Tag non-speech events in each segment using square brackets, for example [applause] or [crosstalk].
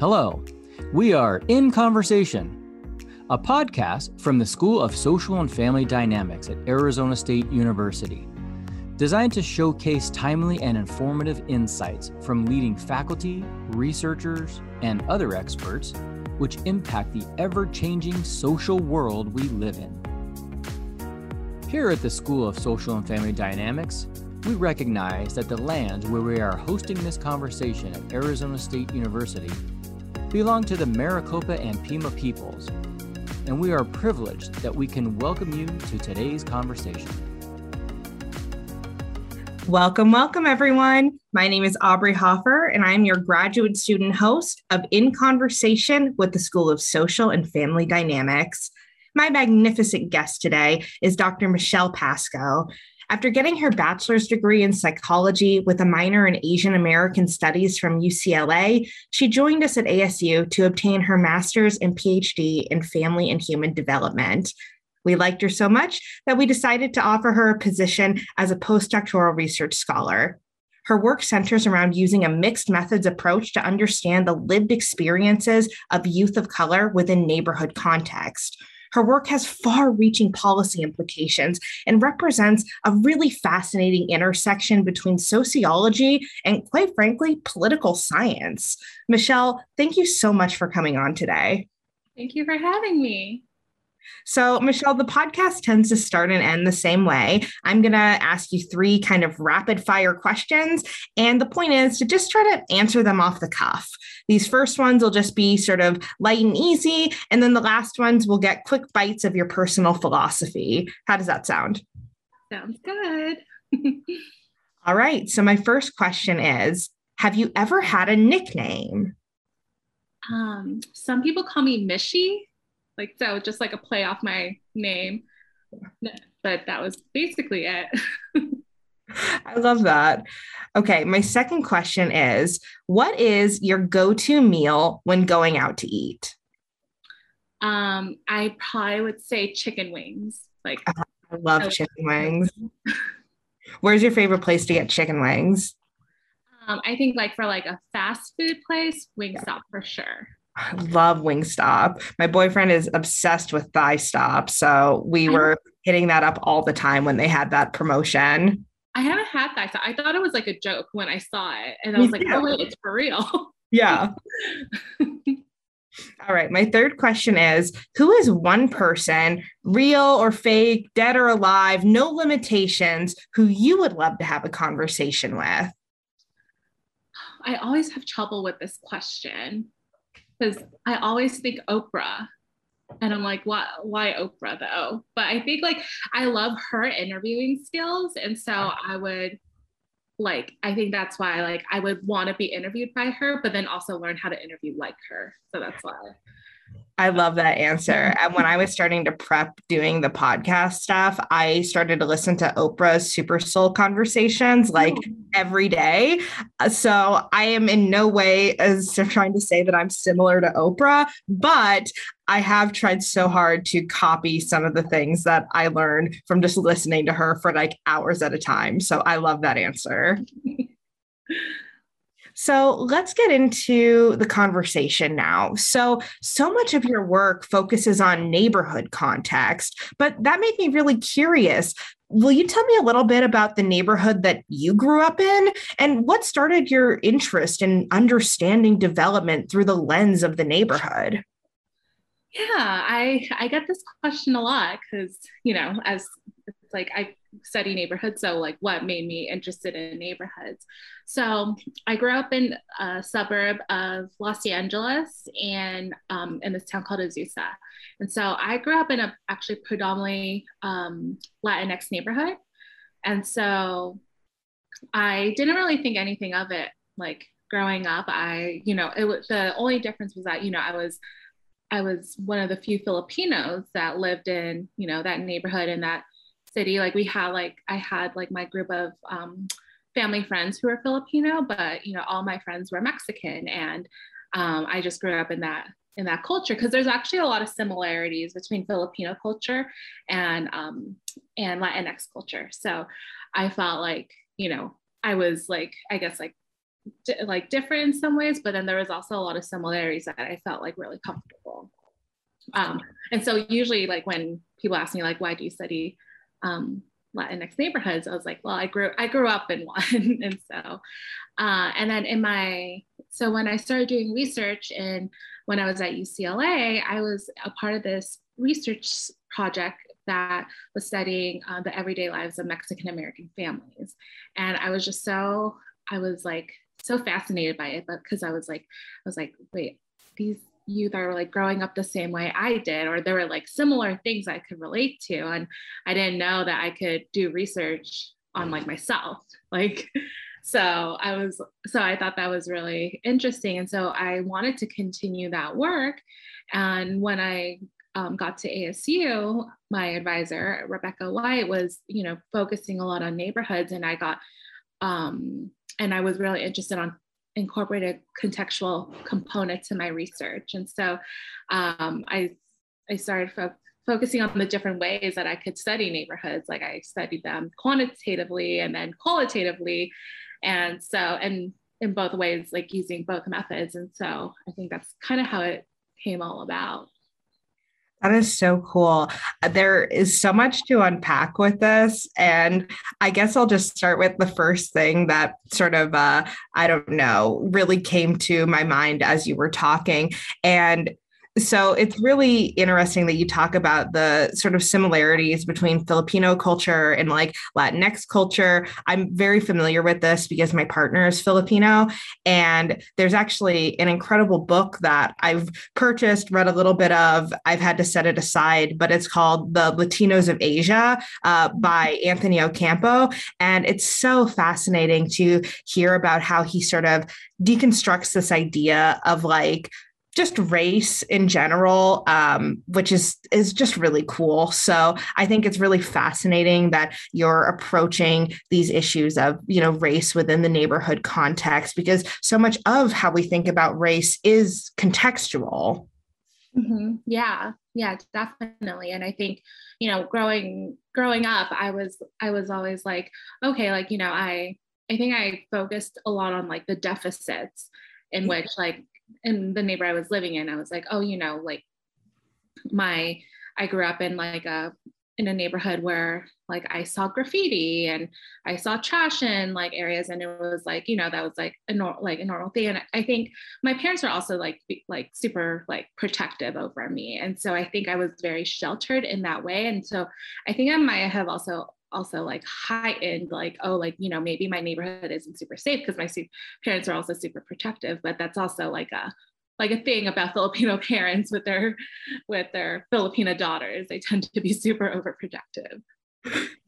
Hello, we are In Conversation, a podcast from the School of Social and Family Dynamics at Arizona State University, designed to showcase timely and informative insights from leading faculty, researchers, and other experts which impact the ever changing social world we live in. Here at the School of Social and Family Dynamics, we recognize that the land where we are hosting this conversation at Arizona State University belong to the Maricopa and Pima peoples, and we are privileged that we can welcome you to today's conversation. Welcome, welcome, everyone. My name is Aubrey Hoffer, and I'm your graduate student host of In Conversation with the School of Social and Family Dynamics. My magnificent guest today is Dr. Michelle Pascoe. After getting her bachelor's degree in psychology with a minor in Asian American studies from UCLA, she joined us at ASU to obtain her master's and PhD in family and human development. We liked her so much that we decided to offer her a position as a postdoctoral research scholar. Her work centers around using a mixed methods approach to understand the lived experiences of youth of color within neighborhood context. Her work has far reaching policy implications and represents a really fascinating intersection between sociology and, quite frankly, political science. Michelle, thank you so much for coming on today. Thank you for having me. So, Michelle, the podcast tends to start and end the same way. I'm going to ask you three kind of rapid fire questions. And the point is to just try to answer them off the cuff. These first ones will just be sort of light and easy. And then the last ones will get quick bites of your personal philosophy. How does that sound? Sounds good. [laughs] All right. So, my first question is Have you ever had a nickname? Um, some people call me Mishy like so just like a play off my name but that was basically it [laughs] I love that. Okay, my second question is what is your go-to meal when going out to eat? Um, I probably would say chicken wings. Like uh, I love chicken wings. [laughs] Where's your favorite place to get chicken wings? Um, I think like for like a fast food place, Wingstop yeah. for sure. I love Wingstop. My boyfriend is obsessed with Thighstop. So we were hitting that up all the time when they had that promotion. I haven't had Thighstop. I thought it was like a joke when I saw it. And I was like, oh, wait, it's for real. [laughs] Yeah. all right. My third question is Who is one person, real or fake, dead or alive, no limitations, who you would love to have a conversation with? I always have trouble with this question because I always think Oprah. And I'm like, why, why Oprah though? But I think like I love her interviewing skills. And so I would like, I think that's why like I would want to be interviewed by her, but then also learn how to interview like her. So that's why. I love that answer. And when I was starting to prep doing the podcast stuff, I started to listen to Oprah's Super Soul conversations like oh. every day. Uh, so I am in no way as trying to say that I'm similar to Oprah, but I have tried so hard to copy some of the things that I learned from just listening to her for like hours at a time. So I love that answer. [laughs] So let's get into the conversation now. So, so much of your work focuses on neighborhood context, but that made me really curious. Will you tell me a little bit about the neighborhood that you grew up in and what started your interest in understanding development through the lens of the neighborhood? Yeah, I I get this question a lot because you know, as like I study neighborhoods, so like what made me interested in neighborhoods. So I grew up in a suburb of Los Angeles and um, in this town called Azusa. And so I grew up in a actually predominantly um, Latinx neighborhood. And so I didn't really think anything of it like growing up. I, you know, it was the only difference was that, you know, I was I was one of the few Filipinos that lived in, you know, that neighborhood and that city. Like we had like I had like my group of um, family friends who were Filipino, but you know, all my friends were Mexican, and um, I just grew up in that in that culture because there's actually a lot of similarities between Filipino culture and um, and Latinx culture. So I felt like you know I was like I guess like di- like different in some ways, but then there was also a lot of similarities that I felt like really comfortable. Um, and so usually like when people ask me like, why do you study um, Latinx neighborhoods? I was like, well, I grew, I grew up in [laughs] one. and so, uh, and then in my, so when I started doing research and when I was at UCLA, I was a part of this research project that was studying uh, the everyday lives of Mexican American families. And I was just so, I was like so fascinated by it, but because I was like, I was like, wait, these youth are like growing up the same way I did, or there were like similar things I could relate to. And I didn't know that I could do research on like myself. [laughs] Like, so I was, so I thought that was really interesting. And so I wanted to continue that work. And when I um, got to ASU, my advisor, Rebecca White, was, you know, focusing a lot on neighborhoods. And I got, um, and I was really interested on incorporate a contextual component to my research. And so um, I, I started fo- focusing on the different ways that I could study neighborhoods. Like I studied them quantitatively and then qualitatively. And so, and in both ways, like using both methods. And so I think that's kind of how it came all about. That is so cool. Uh, there is so much to unpack with this. And I guess I'll just start with the first thing that sort of, uh, I don't know, really came to my mind as you were talking. And so it's really interesting that you talk about the sort of similarities between Filipino culture and like Latinx culture. I'm very familiar with this because my partner is Filipino. And there's actually an incredible book that I've purchased, read a little bit of. I've had to set it aside, but it's called The Latinos of Asia uh, by Anthony Ocampo. And it's so fascinating to hear about how he sort of deconstructs this idea of like, just race in general, um, which is is just really cool. So I think it's really fascinating that you're approaching these issues of you know race within the neighborhood context because so much of how we think about race is contextual. Mm-hmm. Yeah, yeah, definitely. And I think you know, growing growing up, I was I was always like, okay, like you know, I I think I focused a lot on like the deficits in which like in the neighbor I was living in, I was like, oh, you know, like my, I grew up in like a, in a neighborhood where like I saw graffiti and I saw trash in like areas. And it was like you know that was like a normal like a normal thing. And I think my parents were also like like super like protective over me. And so I think I was very sheltered in that way. And so I think I might have also also like heightened like oh like you know maybe my neighborhood isn't super safe because my parents are also super protective but that's also like a like a thing about [laughs] filipino parents with their with their filipino daughters. They tend to be super overprotective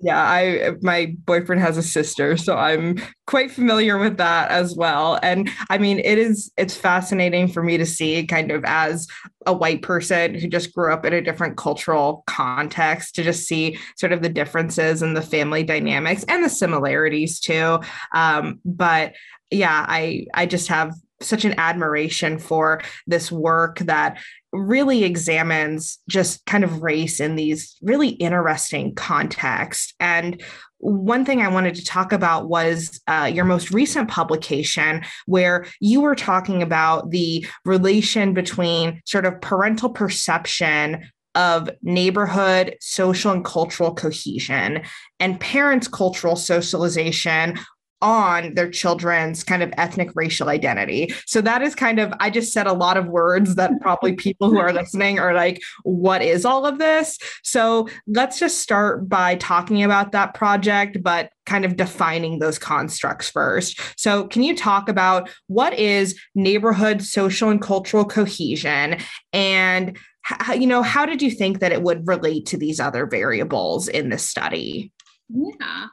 yeah i my boyfriend has a sister so i'm quite familiar with that as well. And i mean it is it's fascinating for me to see kind of as a white person who just grew up in a different cultural context to just see sort of the differences in the family dynamics and the similarities too. Um, but yeah i i just have such an admiration for this work that really examines just kind of race in these really interesting contexts. And one thing I wanted to talk about was uh, your most recent publication, where you were talking about the relation between sort of parental perception of neighborhood, social, and cultural cohesion, and parents' cultural socialization on their children's kind of ethnic racial identity. So that is kind of, I just said a lot of words that [laughs] probably people who are listening are like, what is all of this? So let's just start by talking about that project, but kind of defining those constructs first. So can you talk about what is neighborhood social and cultural cohesion and how, you know, how did you think that it would relate to these other variables in this study? Yeah.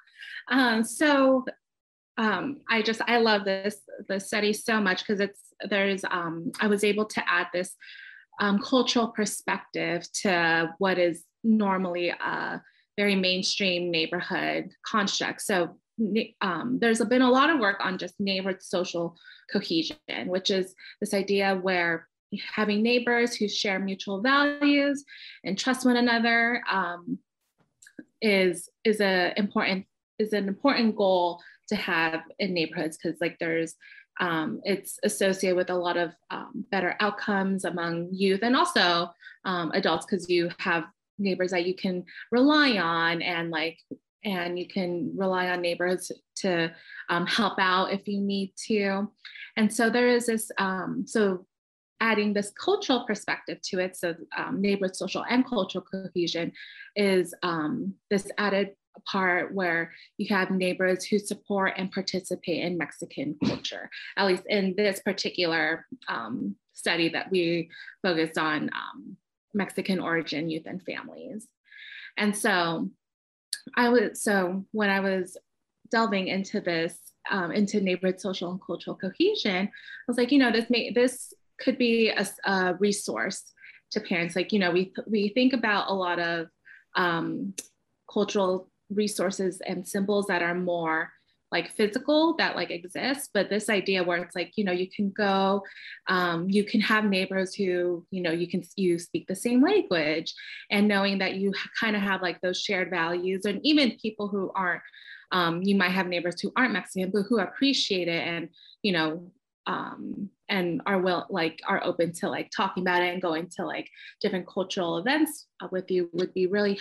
Um, so um, I just I love this the study so much because it's there's um, I was able to add this um, cultural perspective to what is normally a very mainstream neighborhood construct. So um, there's been a lot of work on just neighborhood social cohesion, which is this idea where having neighbors who share mutual values and trust one another um, is is a important is an important goal to have in neighborhoods because like there's um, it's associated with a lot of um, better outcomes among youth and also um, adults because you have neighbors that you can rely on and like and you can rely on neighbors to um, help out if you need to. And so there is this um, so adding this cultural perspective to it so um, neighborhood social and cultural cohesion is this added part where you have neighbors who support and participate in Mexican culture, at least in this particular um, study that we focused on um, Mexican origin youth and families. And so I was, so when I was delving into this, um, into neighborhood social and cultural cohesion, I was like, you know, this may, this could be a, a resource to parents. Like, you know, we, we think about a lot of um, cultural resources and symbols that are more like physical that like exist but this idea where it's like you know you can go um, you can have neighbors who you know you can you speak the same language and knowing that you kind of have like those shared values and even people who aren't um, you might have neighbors who aren't mexican but who appreciate it and you know um, and are will like are open to like talking about it and going to like different cultural events with you would be really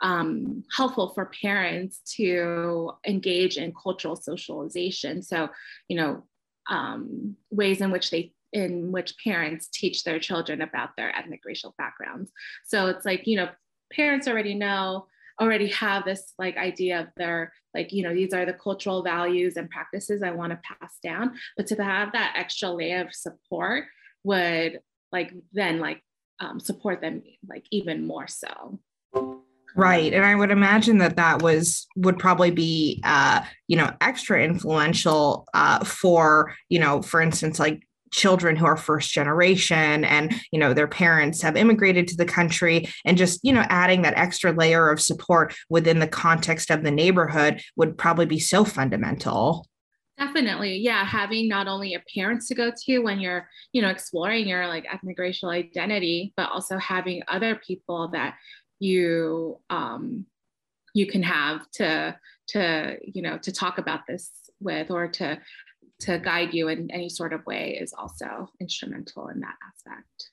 um, helpful for parents to engage in cultural socialization. So, you know, um, ways in which they in which parents teach their children about their ethnic racial backgrounds. So it's like, you know, parents already know, already have this like idea of their, like, you know, these are the cultural values and practices I want to pass down. But to have that extra layer of support would like then like um, support them like even more so. Right. And I would imagine that that was would probably be uh, you know, extra influential uh for, you know, for instance, like children who are first generation and you know their parents have immigrated to the country and just you know adding that extra layer of support within the context of the neighborhood would probably be so fundamental definitely yeah having not only your parents to go to when you're you know exploring your like ethnic racial identity but also having other people that you um, you can have to to you know to talk about this with or to to guide you in any sort of way is also instrumental in that aspect.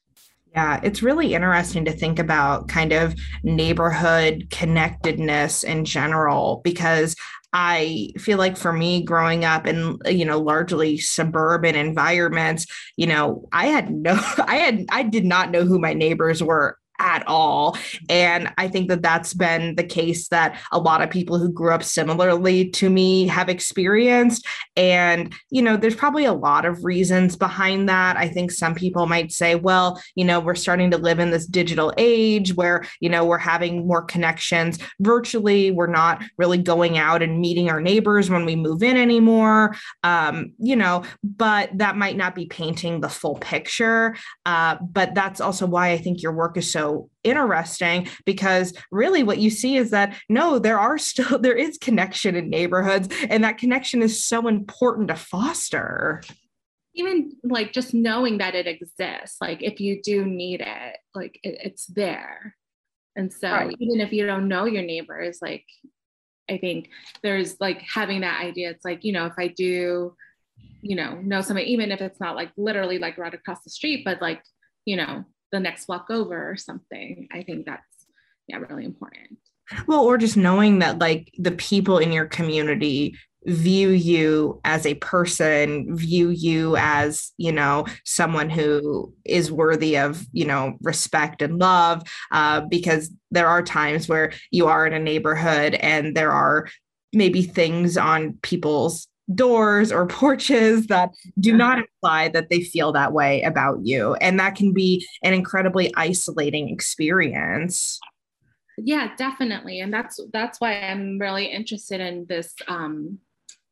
Yeah, it's really interesting to think about kind of neighborhood connectedness in general because I feel like for me growing up in you know largely suburban environments, you know, I had no [laughs] I had I did not know who my neighbors were at all. And I think that that's been the case that a lot of people who grew up similarly to me have experienced. And, you know, there's probably a lot of reasons behind that. I think some people might say, well, you know, we're starting to live in this digital age where, you know, we're having more connections virtually. We're not really going out and meeting our neighbors when we move in anymore. Um, you know, but that might not be painting the full picture. Uh, but that's also why I think your work is so interesting because really what you see is that no there are still [laughs] there is connection in neighborhoods and that connection is so important to foster even like just knowing that it exists like if you do need it like it, it's there and so right. even if you don't know your neighbors like i think there's like having that idea it's like you know if i do you know know somebody even if it's not like literally like right across the street but like you know the next block over or something. I think that's yeah, really important. Well, or just knowing that like the people in your community view you as a person, view you as, you know, someone who is worthy of, you know, respect and love. Uh, because there are times where you are in a neighborhood and there are maybe things on people's doors or porches that do not imply that they feel that way about you. And that can be an incredibly isolating experience. Yeah, definitely. And that's that's why I'm really interested in this um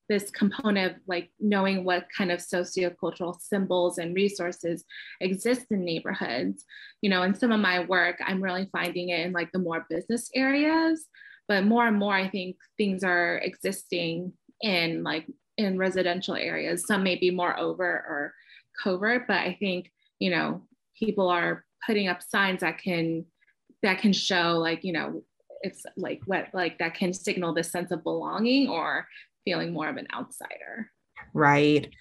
this component of like knowing what kind of sociocultural symbols and resources exist in neighborhoods. You know, in some of my work, I'm really finding it in like the more business areas, but more and more I think things are existing in like in residential areas. Some may be more overt or covert, but I think, you know, people are putting up signs that can that can show like, you know, it's like what like that can signal this sense of belonging or feeling more of an outsider. Right.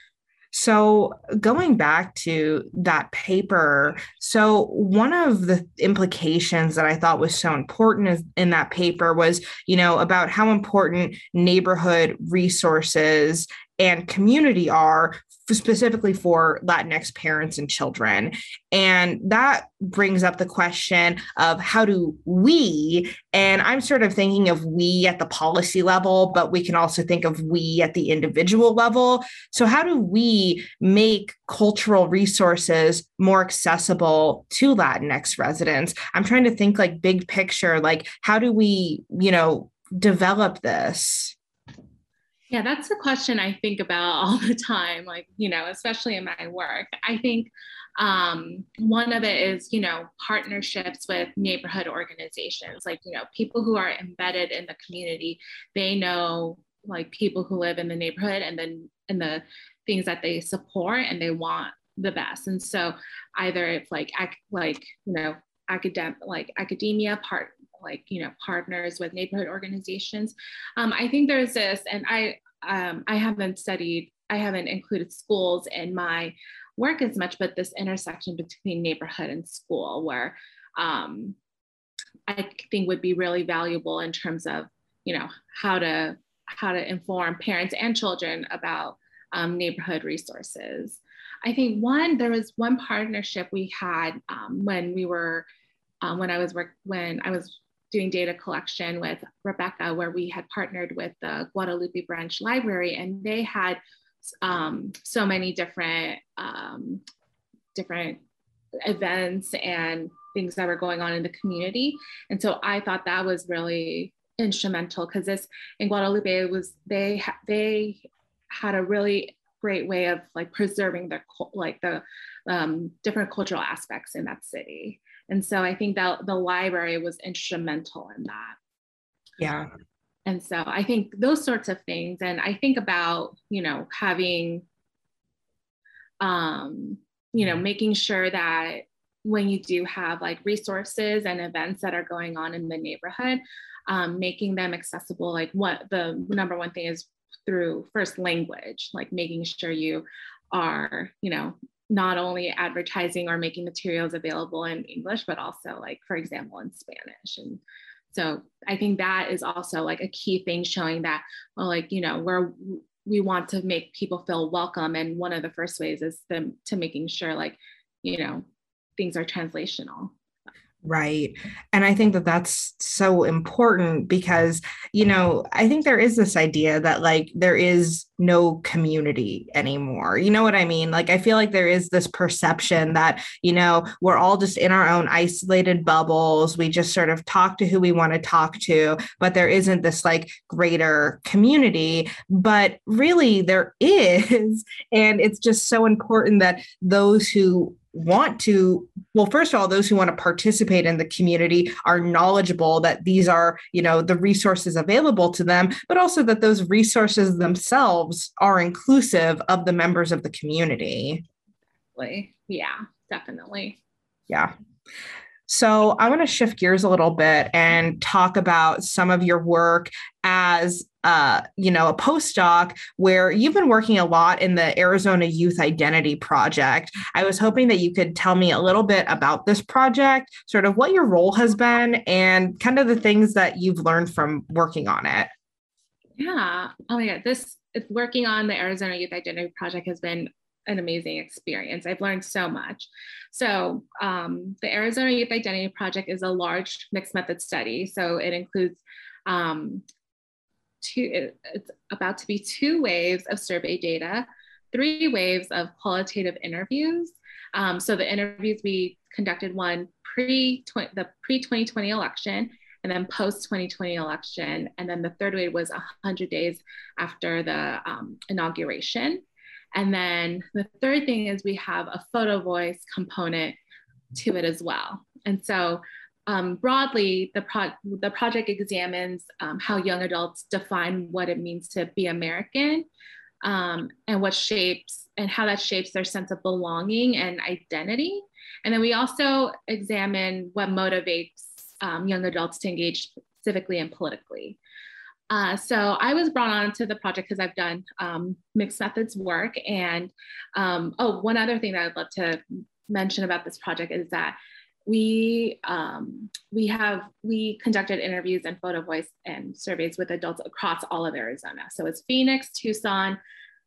So, going back to that paper, so one of the implications that I thought was so important in that paper was, you know, about how important neighborhood resources and community are specifically for Latinx parents and children. And that brings up the question of how do we, and I'm sort of thinking of we at the policy level, but we can also think of we at the individual level. So, how do we make cultural resources more accessible to Latinx residents? I'm trying to think like big picture, like how do we, you know, develop this? Yeah, that's the question I think about [laughs] all the time, like, you know, especially in my work. I think um, one of it is, you know, partnerships with neighborhood organizations, like, you know, people who are embedded in the community, they know like people who live in the neighborhood and then and the things that they support and they want the best. And so either it's like, like, you know, academic, like academia part, like you know partners with neighborhood organizations. Um, i think there's this and i um, i haven't studied i haven't included schools in my work as much but this intersection between neighborhood and school where um, i think would be really valuable in terms of you know how to how to inform parents and children about um, neighborhood resources. I think one there was one partnership we had um, when we were um, when I was work when I was doing data collection with Rebecca, where we had partnered with the Guadalupe Branch Library, and they had um, so many different um, different events and things that were going on in the community. And so I thought that was really instrumental because this in Guadalupe was they they had a really great way of like preserving the like the um, different cultural aspects in that city. And so I think that the library was instrumental in that. Yeah. And so I think those sorts of things. And I think about, you know, having, um, you know, making sure that when you do have like resources and events that are going on in the neighborhood, um, making them accessible, like what the number one thing is through first language, like making sure you are, you know, not only advertising or making materials available in English, but also like, for example, in Spanish. And so I think that is also like a key thing showing that, well, like, you know, we're, we want to make people feel welcome. And one of the first ways is them to making sure like, you know, things are translational. Right. And I think that that's so important because, you know, I think there is this idea that like there is no community anymore. You know what I mean? Like, I feel like there is this perception that, you know, we're all just in our own isolated bubbles. We just sort of talk to who we want to talk to, but there isn't this like greater community. But really, there [laughs] is. And it's just so important that those who want to well first of all those who want to participate in the community are knowledgeable that these are you know the resources available to them but also that those resources themselves are inclusive of the members of the community. Yeah definitely. Yeah so I want to shift gears a little bit and talk about some of your work as uh, you know, a postdoc where you've been working a lot in the Arizona Youth Identity Project. I was hoping that you could tell me a little bit about this project, sort of what your role has been, and kind of the things that you've learned from working on it. Yeah. Oh my God. This working on the Arizona Youth Identity Project has been an amazing experience. I've learned so much. So, um, the Arizona Youth Identity Project is a large mixed method study. So, it includes um, two, it's about to be two waves of survey data, three waves of qualitative interviews. Um, so, the interviews we conducted one pre the pre 2020 election and then post 2020 election. And then the third wave was 100 days after the um, inauguration. And then the third thing is we have a photo voice component to it as well. And so um, broadly, the, pro- the project examines um, how young adults define what it means to be American um, and what shapes and how that shapes their sense of belonging and identity. And then we also examine what motivates um, young adults to engage civically and politically. Uh, so I was brought on to the project because I've done um, mixed methods work. And um, oh, one other thing that I'd love to mention about this project is that we um, we have we conducted interviews and photo voice and surveys with adults across all of Arizona. So it's Phoenix, Tucson,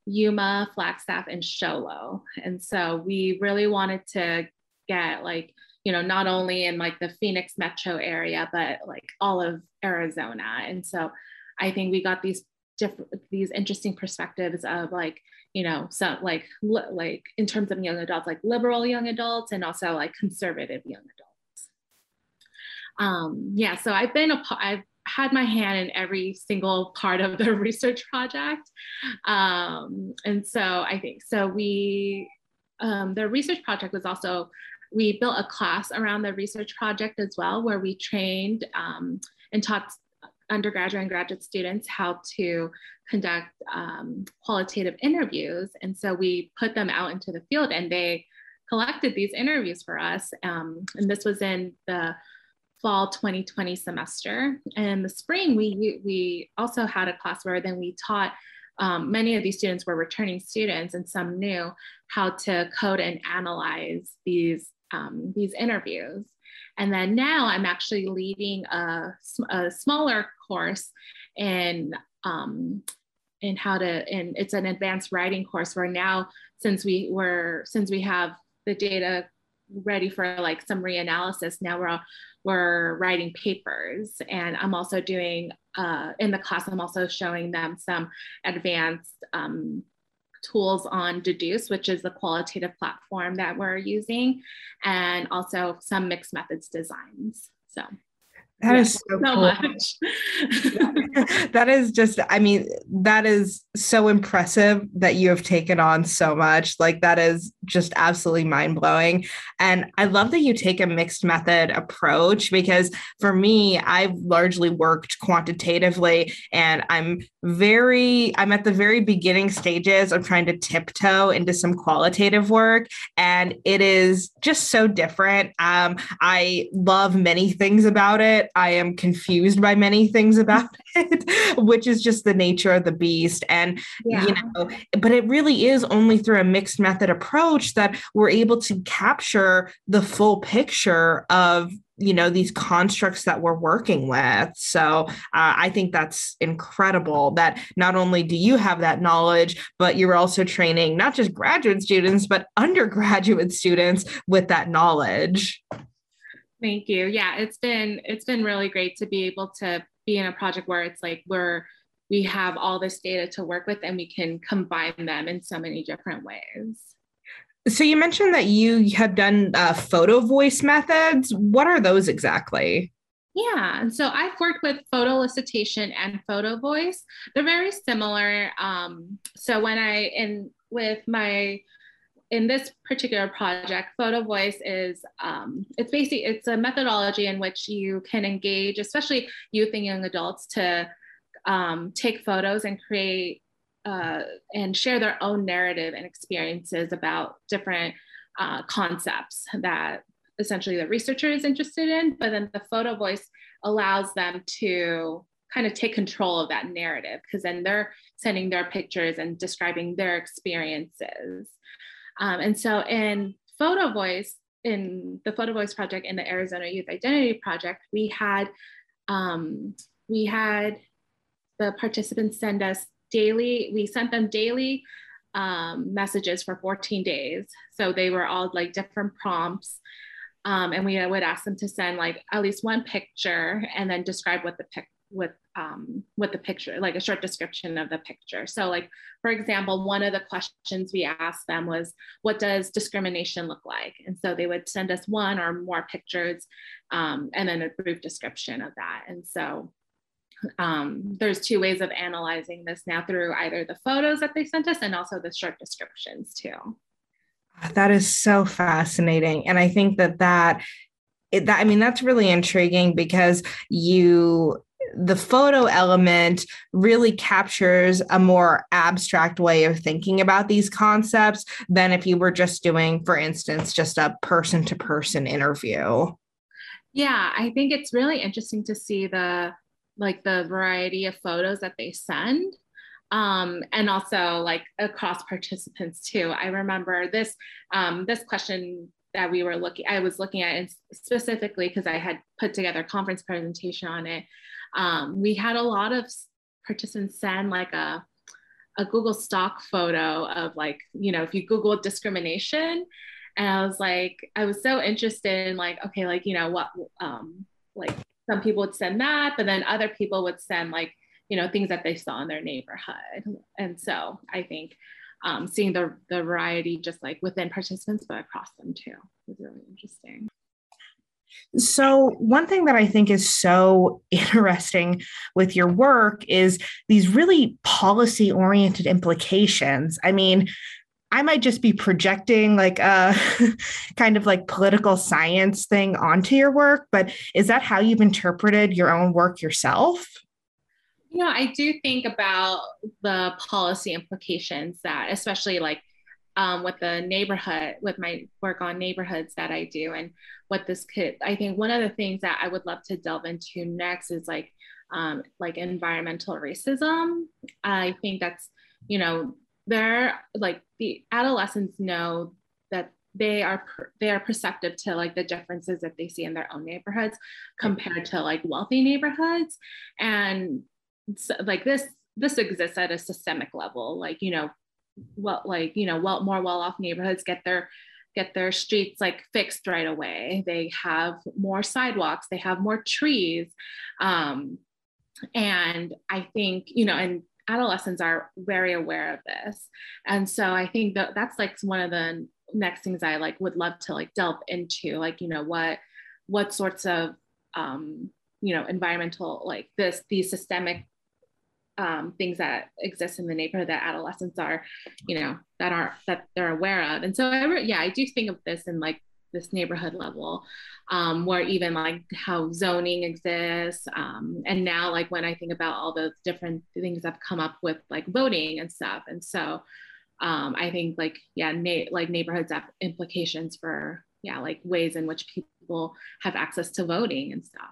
Yuma, Flagstaff, and Show Low. And so we really wanted to get like you know, not only in like the Phoenix metro area, but like all of Arizona. And so I think we got these different, these interesting perspectives of like, you know, some like, li- like in terms of young adults, like liberal young adults and also like conservative young adults. Um, yeah, so I've been a, I've had my hand in every single part of the [laughs] research project. Um, and so I think, so we, um, the research project was also we built a class around the research project as well, where we trained um, and taught undergraduate and graduate students how to conduct um, qualitative interviews. And so we put them out into the field and they collected these interviews for us. Um, and this was in the fall 2020 semester. And in the spring, we, we also had a class where then we taught um, many of these students were returning students and some knew how to code and analyze these um, these interviews. And then now I'm actually leading a, a smaller course in um, in how to and it's an advanced writing course where now since we were since we have the data ready for like some reanalysis now we're we're writing papers. And i'm also doing uh, in the class i'm also showing them some advanced um, tools on Dedoose, which is the qualitative platform that we're using, and also some mixed methods designs. So that yeah, is so, so cool. much. [laughs] [laughs] that is just, I mean, that is so impressive that you have taken on so much. Like, that is just absolutely mind blowing. And I love that you take a mixed method approach because for me, I've largely worked quantitatively and I'm very, I'm at the very beginning stages of trying to tiptoe into some qualitative work. And it is just so different. Um, I love many things about it. I am confused by many things about [laughs] it, which is just the nature of the beast. And, yeah. you know, but it really is only through a mixed method approach that we're able to capture the full picture of you know these constructs that we're working with so uh, i think that's incredible that not only do you have that knowledge but you're also training not just graduate students but undergraduate [laughs] students with that knowledge Thank you. Yeah, it's been it's been really great to be able to be in a project where it's like we're we have all this data to work with and we can combine them in so many different ways. So you mentioned that you have done uh, photo voice methods. What are those exactly? Yeah, and so I've worked with photo elicitation and photo voice. They're very similar. Um, so when I in with my in this particular project, Photo Voice is um, it's basically it's a methodology in which you can engage, especially youth and young adults, to um, take photos and create uh, and share their own narrative and experiences about different uh, concepts that essentially the researcher is interested in. But then the Photo Voice allows them to kind of take control of that narrative because then they're sending their pictures and describing their experiences. Um, and so in Photo Voice, in the Photo Voice project in the Arizona Youth Identity Project, we had um, we had the participants send us daily. We sent them daily um, messages for 14 days. So they were all like different prompts. Um, and we would ask them to send like at least one picture and then describe what the pic with um, with the picture, like a short description of the picture. So, like for example, one of the questions we asked them was, "What does discrimination look like?" And so they would send us one or more pictures, um, and then a brief description of that. And so um, there's two ways of analyzing this now through either the photos that they sent us and also the short descriptions too. That is so fascinating, and I think that that it, that, I mean, that's really intriguing because you the photo element really captures a more abstract way of thinking about these concepts than if you were just doing, for instance, just a person to person interview. Yeah, I think it's really interesting to see the like the variety of photos that they send um, and also like across participants too. I remember this um, this question that we were looking, I was looking at specifically because I had put together a conference presentation on it. Um, we had a lot of participants send like a a Google stock photo of like, you know, if you Google discrimination, and I was like, I was so interested in like, okay, like, you know, what, um, like some people would send that, but then other people would send like, you know, things that they saw in their neighborhood. And so I think um, seeing the, the variety just like within participants, but across them too was really interesting. So, one thing that I think is so [laughs] interesting with your work is these really policy oriented implications. I mean, I might just be projecting like a [laughs] kind of like political science thing onto your work, but is that how you've interpreted your own work yourself? You know, I do think about the policy implications that, especially like um, with the neighborhood, with my work on neighborhoods that I do, and what this could, I think one of the things that I would love to delve into next is like, um, like environmental racism. I think that's, you know, they're like the adolescents know that they are they are perceptive to like the differences that they see in their own neighborhoods compared to like wealthy neighborhoods and so, like this this exists at a systemic level like you know well like you know well more well-off neighborhoods get their get their streets like fixed right away. They have more sidewalks they have more trees um, and i think you know and adolescents are very aware of this. And so i think that that's like one of the next things i like would love to like delve into like you know what what sorts of um you know environmental like this these systemic um, things that exist in the neighborhood that adolescents are, you know, that are that they're aware of. And so, I re- yeah, I do think of this in like this neighborhood level, um, where even like how zoning exists, um, and now like when I think about all those different things that have come up with like voting and stuff, and so um, I think like yeah, na- like neighborhoods have implications for yeah, like ways in which people have access to voting and stuff.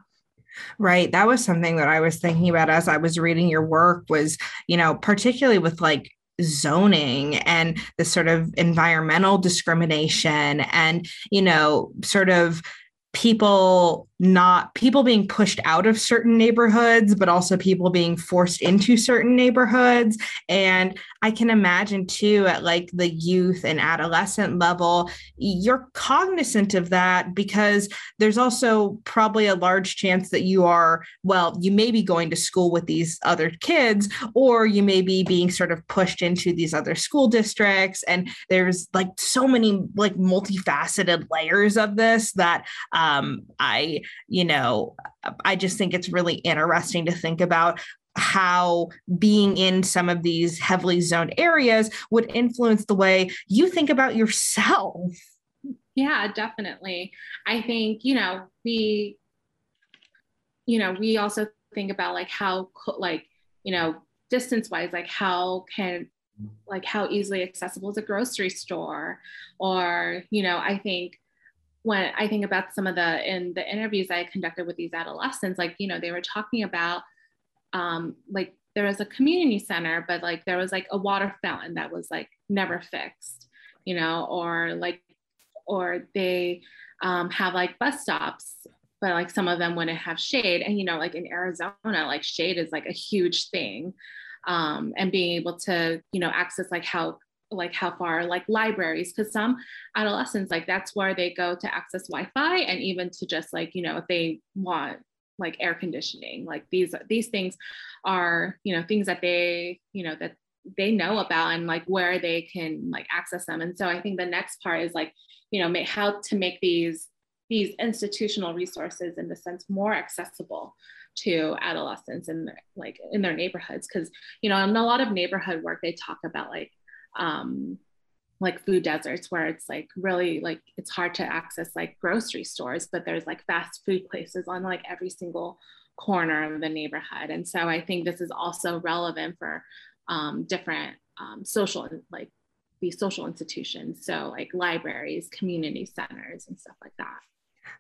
Right. That was something that I was thinking about as I was reading your work was, you know, particularly with like zoning and the sort of environmental discrimination and, you know, sort of people not people being pushed out of certain neighborhoods but also people being forced into certain neighborhoods. And i can imagine too at like the youth and adolescent level you're cognizant of that because there's also probably a large chance that you are well you may be going to school with these other kids or you may be being sort of pushed into these other school districts. And there's like so many like multifaceted layers of this that um i you know, I just think it's really interesting to think about how being in some of these heavily zoned areas would influence the way you think about yourself. Yeah, definitely. I think, you know, we, you know, we also think about like how, like, you know, distance wise, like how can, like how easily accessible is a grocery store or, you know, I think when I think about some of the in the interviews I conducted with these adolescents, like you know, they were talking about um, like there was a community center, but like there was like a water fountain that was like never fixed, you know, or like or they um, have like bus stops, but like some of them wouldn't have shade, and you know, like in Arizona, like shade is like a huge thing. Um, and being able to you know access like how like how far like libraries because some adolescents like that's where they go to access wi-fi and even to just like you know if they want like air conditioning like these these things are you know things that they you know that they know about and like where they can like access them. And so i think the next part is like you know how to make these these institutional resources in the sense more accessible to adolescents and like in their neighborhoods. Because you know in a lot of neighborhood work they talk about like um, like food deserts where it's like really like it's hard to access like grocery stores but there's like fast food places on like every single corner of the neighborhood. And so i think this is also relevant for um, different um, social like these social institutions. So like libraries community centers and stuff like that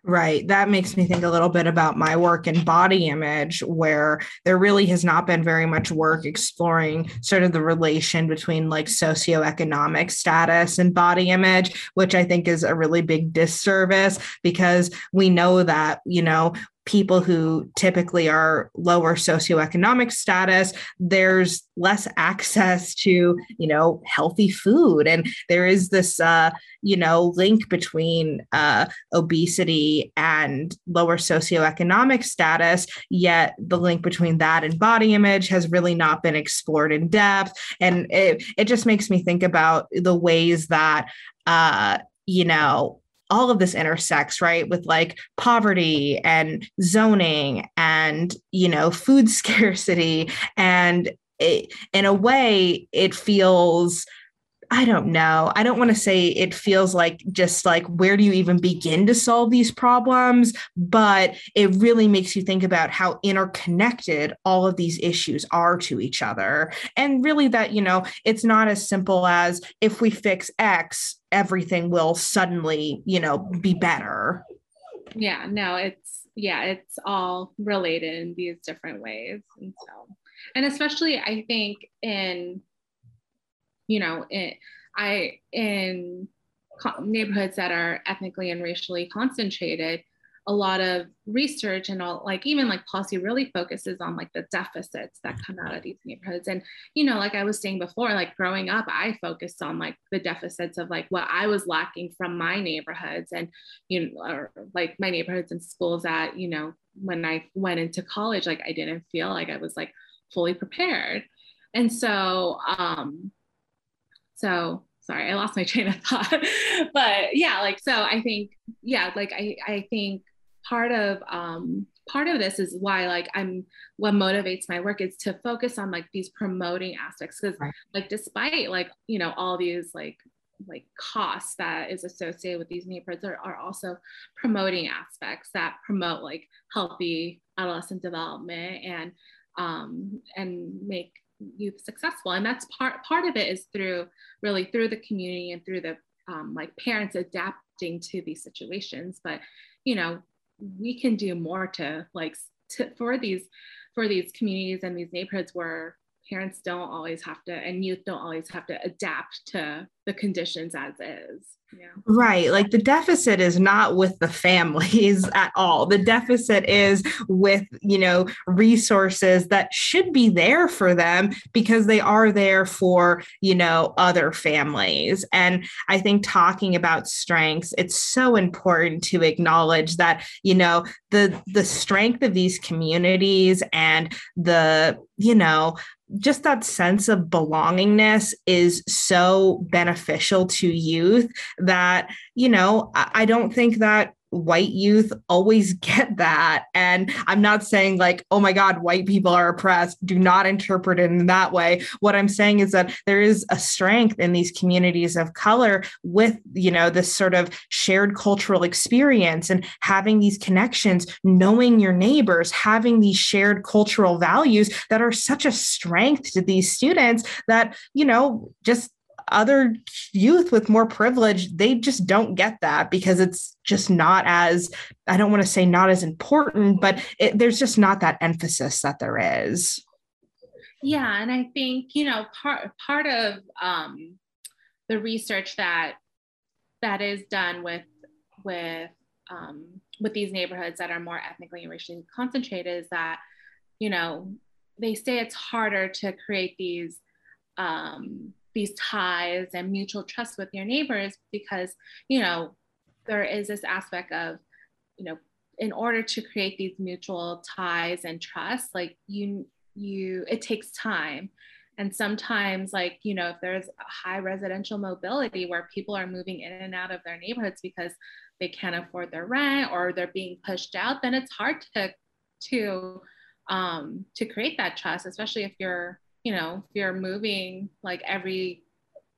Right. That makes me think a little bit about my work in body image, where there really has not been very much work exploring sort of the relation between like socioeconomic status and body image, which I think is a really big disservice because we know that, you know, people who typically are lower socioeconomic status there's less access to you know healthy food. And there is this uh you know link between uh obesity and lower socioeconomic status yet the link between that and body image has really not been explored in depth. And it, it just makes me think about the ways that uh you know all of this intersects right with like poverty and zoning and you know [laughs] food scarcity. And it, in a way it feels I don't know. I don't want to say it feels like just like where do you even begin to solve these problems, but it really makes you think about how interconnected all of these issues are to each other. And really that, you know, it's not as simple as if we fix X, everything will suddenly, you know, be better. Yeah, no, it's yeah, it's all related in these different ways. And so and especially I think in you know, it, I in co- neighborhoods that are ethnically and racially concentrated, a lot of research and all like even like policy really focuses on like the deficits that come out of these neighborhoods. And you know like i was saying before like growing up i focused on like the deficits of like what i was lacking from my neighborhoods and you know or, like my neighborhoods and schools that you know when i went into college like i didn't feel like i was like fully prepared. And so um so sorry, I lost my train of [laughs] thought. but yeah, like so I think, yeah, like I, I think part of um part of this is why like i'm what motivates my work is to focus on like these promoting aspects because right. like despite like you know all these like like costs that is associated with these neighborhoods are, are also promoting aspects that promote like healthy adolescent development and um and make youth successful. And that's part part of it is through really through the community and through the um, like parents adapting to these situations. But you know we can do more to like to, for these for these communities and these neighborhoods where parents don't always have to and youth don't always have to adapt to the conditions as is yeah. Right. Like the deficit is not with the families [laughs] at all. The deficit is with, you know, resources that should be there for them because they are there for, you know, other families. And I think talking about strengths, it's so important to acknowledge that, you know, the the strength of these communities and the, you know, just that sense of belongingness is so beneficial to youth that you know I, don't think that white youth always [laughs] get that. And I'm not saying like, oh my God, white people are oppressed. Do not interpret it in that way. What I'm saying is that there is a strength in these communities of color with, you know, this sort of shared cultural experience and having these connections, knowing your neighbors, having these shared cultural values that are such a strength to these students that, you know, just other youth with more privilege they just don't get that because it's just not as i don't want to say not as important but it, there's just not that emphasis that there is. Yeah and i think you know part part of um, the research that that is done with with um, with these neighborhoods that are more ethnically and racially concentrated is that you know they say it's harder to create these um, these ties and mutual trust with your neighbors because you know there is this aspect of you know in order to create these mutual ties and trust like you you it takes time. And sometimes like you know if there's high residential mobility where people are moving in and out of their neighborhoods because they can't afford their rent or they're being pushed out then it's hard to to um to create that trust especially if you're you know, if you're moving like every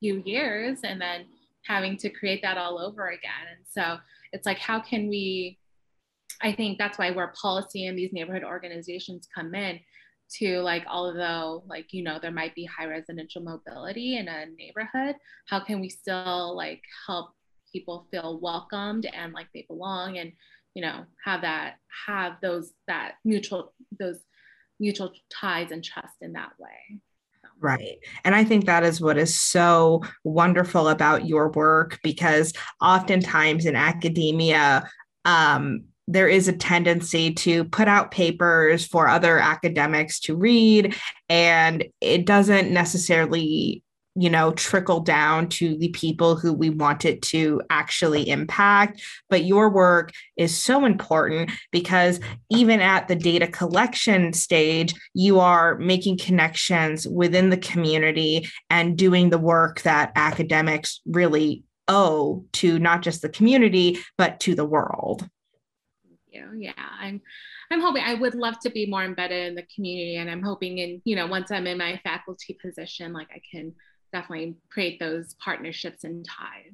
few years and then having to create that all over again. And so it's like, how can we? I think that's why where policy and these neighborhood organizations come in to like, although like, you know, there might be high residential mobility in a neighborhood, how can we still like help people feel welcomed and like they belong and you know have that have those that mutual those mutual ties and trust in that way Right. And I think that is what is so wonderful about your work because oftentimes in academia, um, there is a tendency to put out papers for other academics to read, and it doesn't necessarily you know trickle down to the people who we want it to actually impact. But your work is so important because even at the data collection stage you are making connections within the community and doing the work that academics really owe to not just the community but to the world. Yeah i'm i'm hoping i would love to be more embedded in the community and i'm hoping in you know once i'm in my faculty position like i can definitely create those partnerships and ties.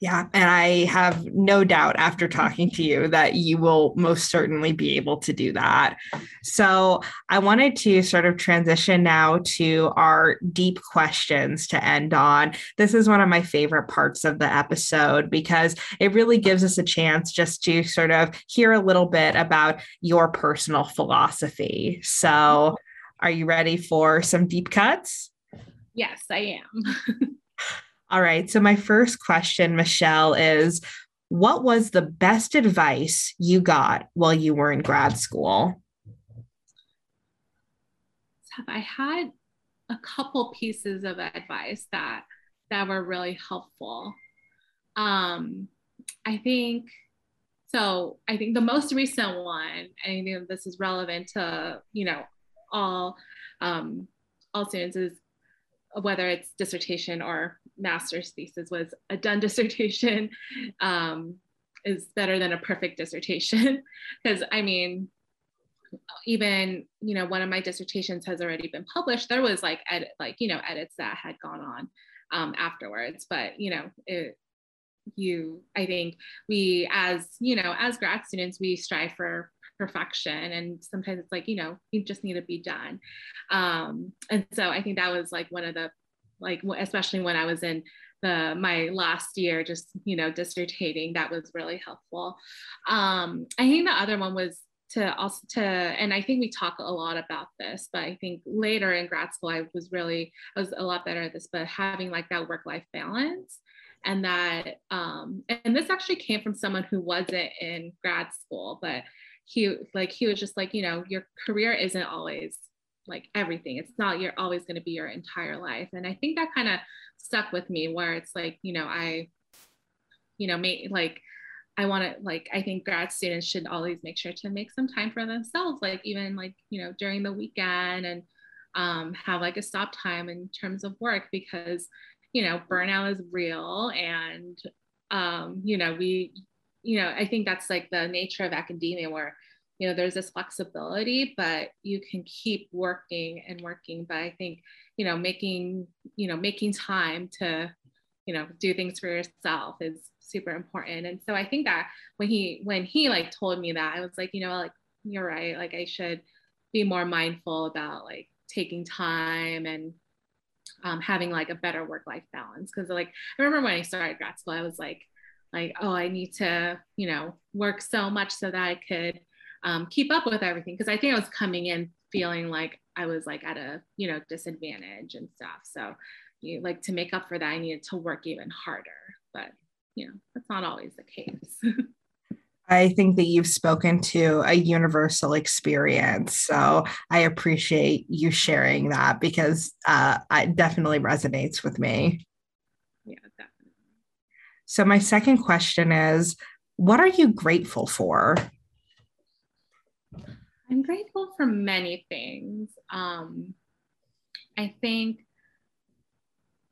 Yeah. And I have no doubt after talking to you that you will most certainly be able to do that. So I wanted to sort of transition now to our deep questions to end on. This is one of my favorite parts of the episode because it really gives us a chance just to sort of hear a little bit about your personal philosophy. So are you ready for some deep cuts? Yes, I am. [laughs] All right. So, my first question, Michelle, is what was the best advice you got while you were in grad school? I had a couple pieces of advice that that were really helpful. Um, I think so. I think the most recent one, and I think this is relevant to you know all um, all students, is whether it's dissertation or master's thesis was a done [laughs] dissertation um, is better than a perfect dissertation. [laughs] Because i mean even you know one of my dissertations has already been published. There was like edit like you know edits that had gone on um, afterwards. But you know it, you i think we as you know as grad students we strive for perfection and sometimes it's like you know you just need to be done. Um, and so i think that was like one of the like especially when i was in the my last year just you know dissertating that was really helpful. Um, i think the other one was to also to and i think we talk a lot about this but i think later in grad school i was really i was a lot better at this but having like that work life balance and that um, and this actually came from someone who wasn't in grad school but he like he was just like you know your career isn't always like everything. It's not you're always going to be your entire life. And i think that kind of stuck with me where it's like you know i you know make like i want to like i think grad students should always make sure to make some time for themselves like even like you know during the weekend and um, have like a stop time in terms of work because you know burnout is real and um, you know we you know, I think that's like the nature of academia where, you know, there's this flexibility, but you can keep working and working. But I think, you know, making, you know, making time to, you know, do things for yourself is super important. And so I think that when he, when he like told me that, I was like, you know, like, you're right. Like I should be more mindful about like taking time and um, having like a better work life balance. Cause like, I remember when I started grad school, I was like, like, oh, I need to, you know, work so much so that I could um, keep up with everything. Cause I think I was coming in feeling like I was like at a, you know, disadvantage and stuff. So you like to make up for that, I needed to work even harder. But, you know, that's not always the case. [laughs] I think that you've spoken to a universal experience. So I appreciate you sharing that because uh, it definitely resonates with me. So, my second question is what are you grateful for? I'm grateful for many things. Um, I think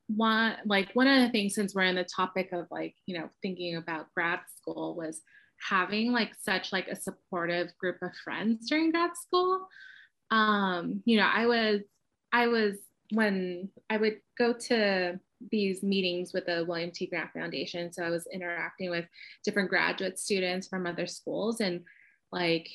one like one of the things since we're in the topic of like you know thinking about grad school was having like such like a supportive group of friends during grad school um you know i was i was when i would go to these meetings with the William T. Grant Foundation. So I was interacting with different graduate students from other schools and like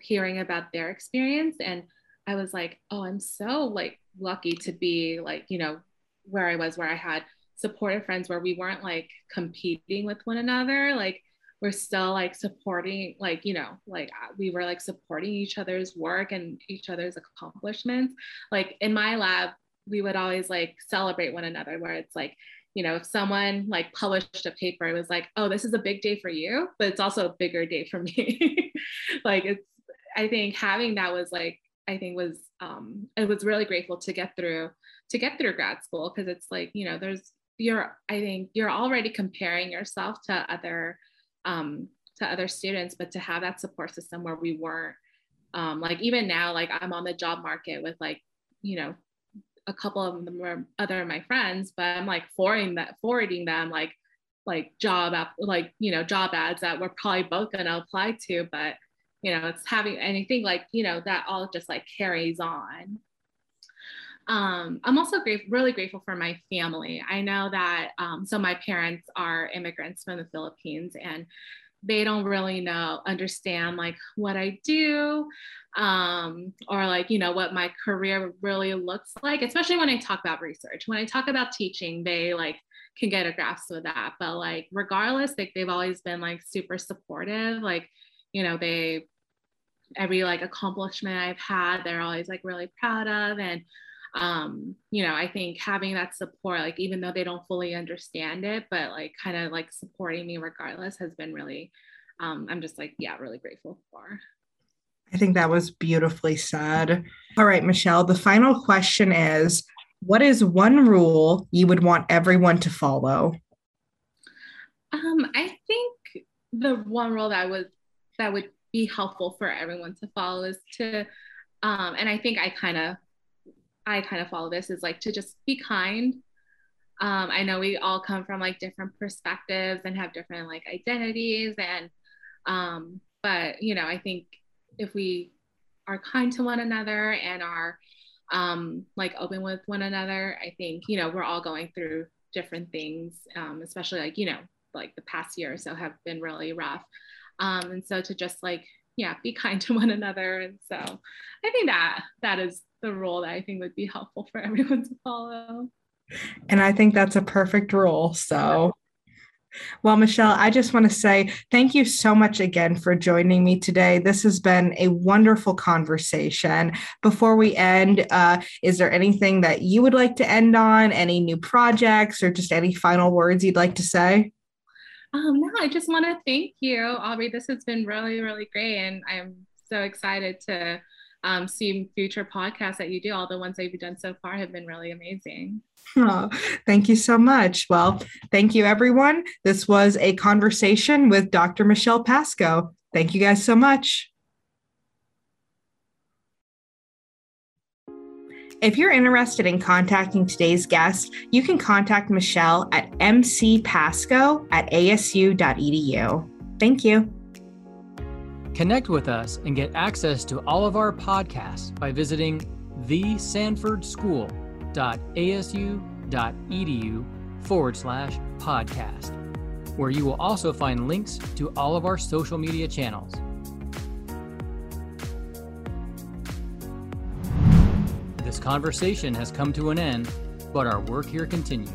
hearing about their experience. And I was like, oh, I'm so like lucky to be like, you know, where I was, where I had supportive friends where we weren't like competing with one another. Like we're still like supporting, like, you know, like uh, we were like supporting each other's work and each other's accomplishments. Like in my lab, we would always like celebrate one another where it's like, you know, if someone like published a paper, it was like, oh, this is a big day for you, but it's also a bigger day for me. [laughs] like it's, I think having that was like, I think was, um, it was really grateful to get through, to get through grad school. Cause it's like, you know, there's, you're, I think you're already comparing yourself to other, um, to other students, but to have that support system where we weren't, um, like even now, like I'm on the job market with like, you know, a couple of them were other of my friends, but I'm like forwarding that forwarding them like like job app like you know job ads that we're probably both gonna apply to, but you know it's having anything like you know that all just like carries on. Um, I'm also great, really grateful for my family. I know that um, so my parents are immigrants from the Philippines, and they don't really know understand like what i do um, or like you know what my career really looks like especially when i talk about research. When i talk about teaching they like can get a grasp of that. But like regardless like they've always been like super supportive. Like you know they every like accomplishment i've had they're always like really proud of. And um you know i think having that support like even though they don't fully understand it but like kind of like supporting me regardless has been really um i'm just like yeah really grateful for. I think that was beautifully said. All right michelle the final question is what is one rule you would want everyone to follow? Um i think the one rule that would that would be helpful for everyone to follow is to um and i think i kind of I kind of follow this is like to just be kind. Um, I know we all come from like different perspectives and have different like identities and um, but you know, I think if we are kind to one another and are um, like open with one another, I think, you know, we're all going through different things, um, especially like, you know, like the past year or so have been really rough. Um, and so to just like, yeah, be kind [laughs] to one another. And so I think that that is the rule that I think would be helpful for [laughs] everyone to follow. And I think that's a perfect rule. So, well, Michelle, I just want to say thank you so much again for joining me today. This has been a wonderful conversation. Before we end, uh, is there anything that you would like to end on? Any new projects or just any final words you'd like to say? Um, no, I just want to thank you, Aubrey. This has been really, really great. And I'm so excited to um, see future podcasts that you do. All the ones that you've done so far have been really amazing. Oh, thank you so much. Well, thank you, everyone. This was a conversation with Dr. Michelle Pasco. Thank you guys so much. If you're interested in contacting today's guest, you can contact Michelle at mcpasco at asu.edu. Thank you. Connect with us and get access to all of our podcasts by visiting thesanfordschool.asu.edu forward slash podcast, where you will also find links to all of our social media channels. This conversation has come to an end, but our work here continues.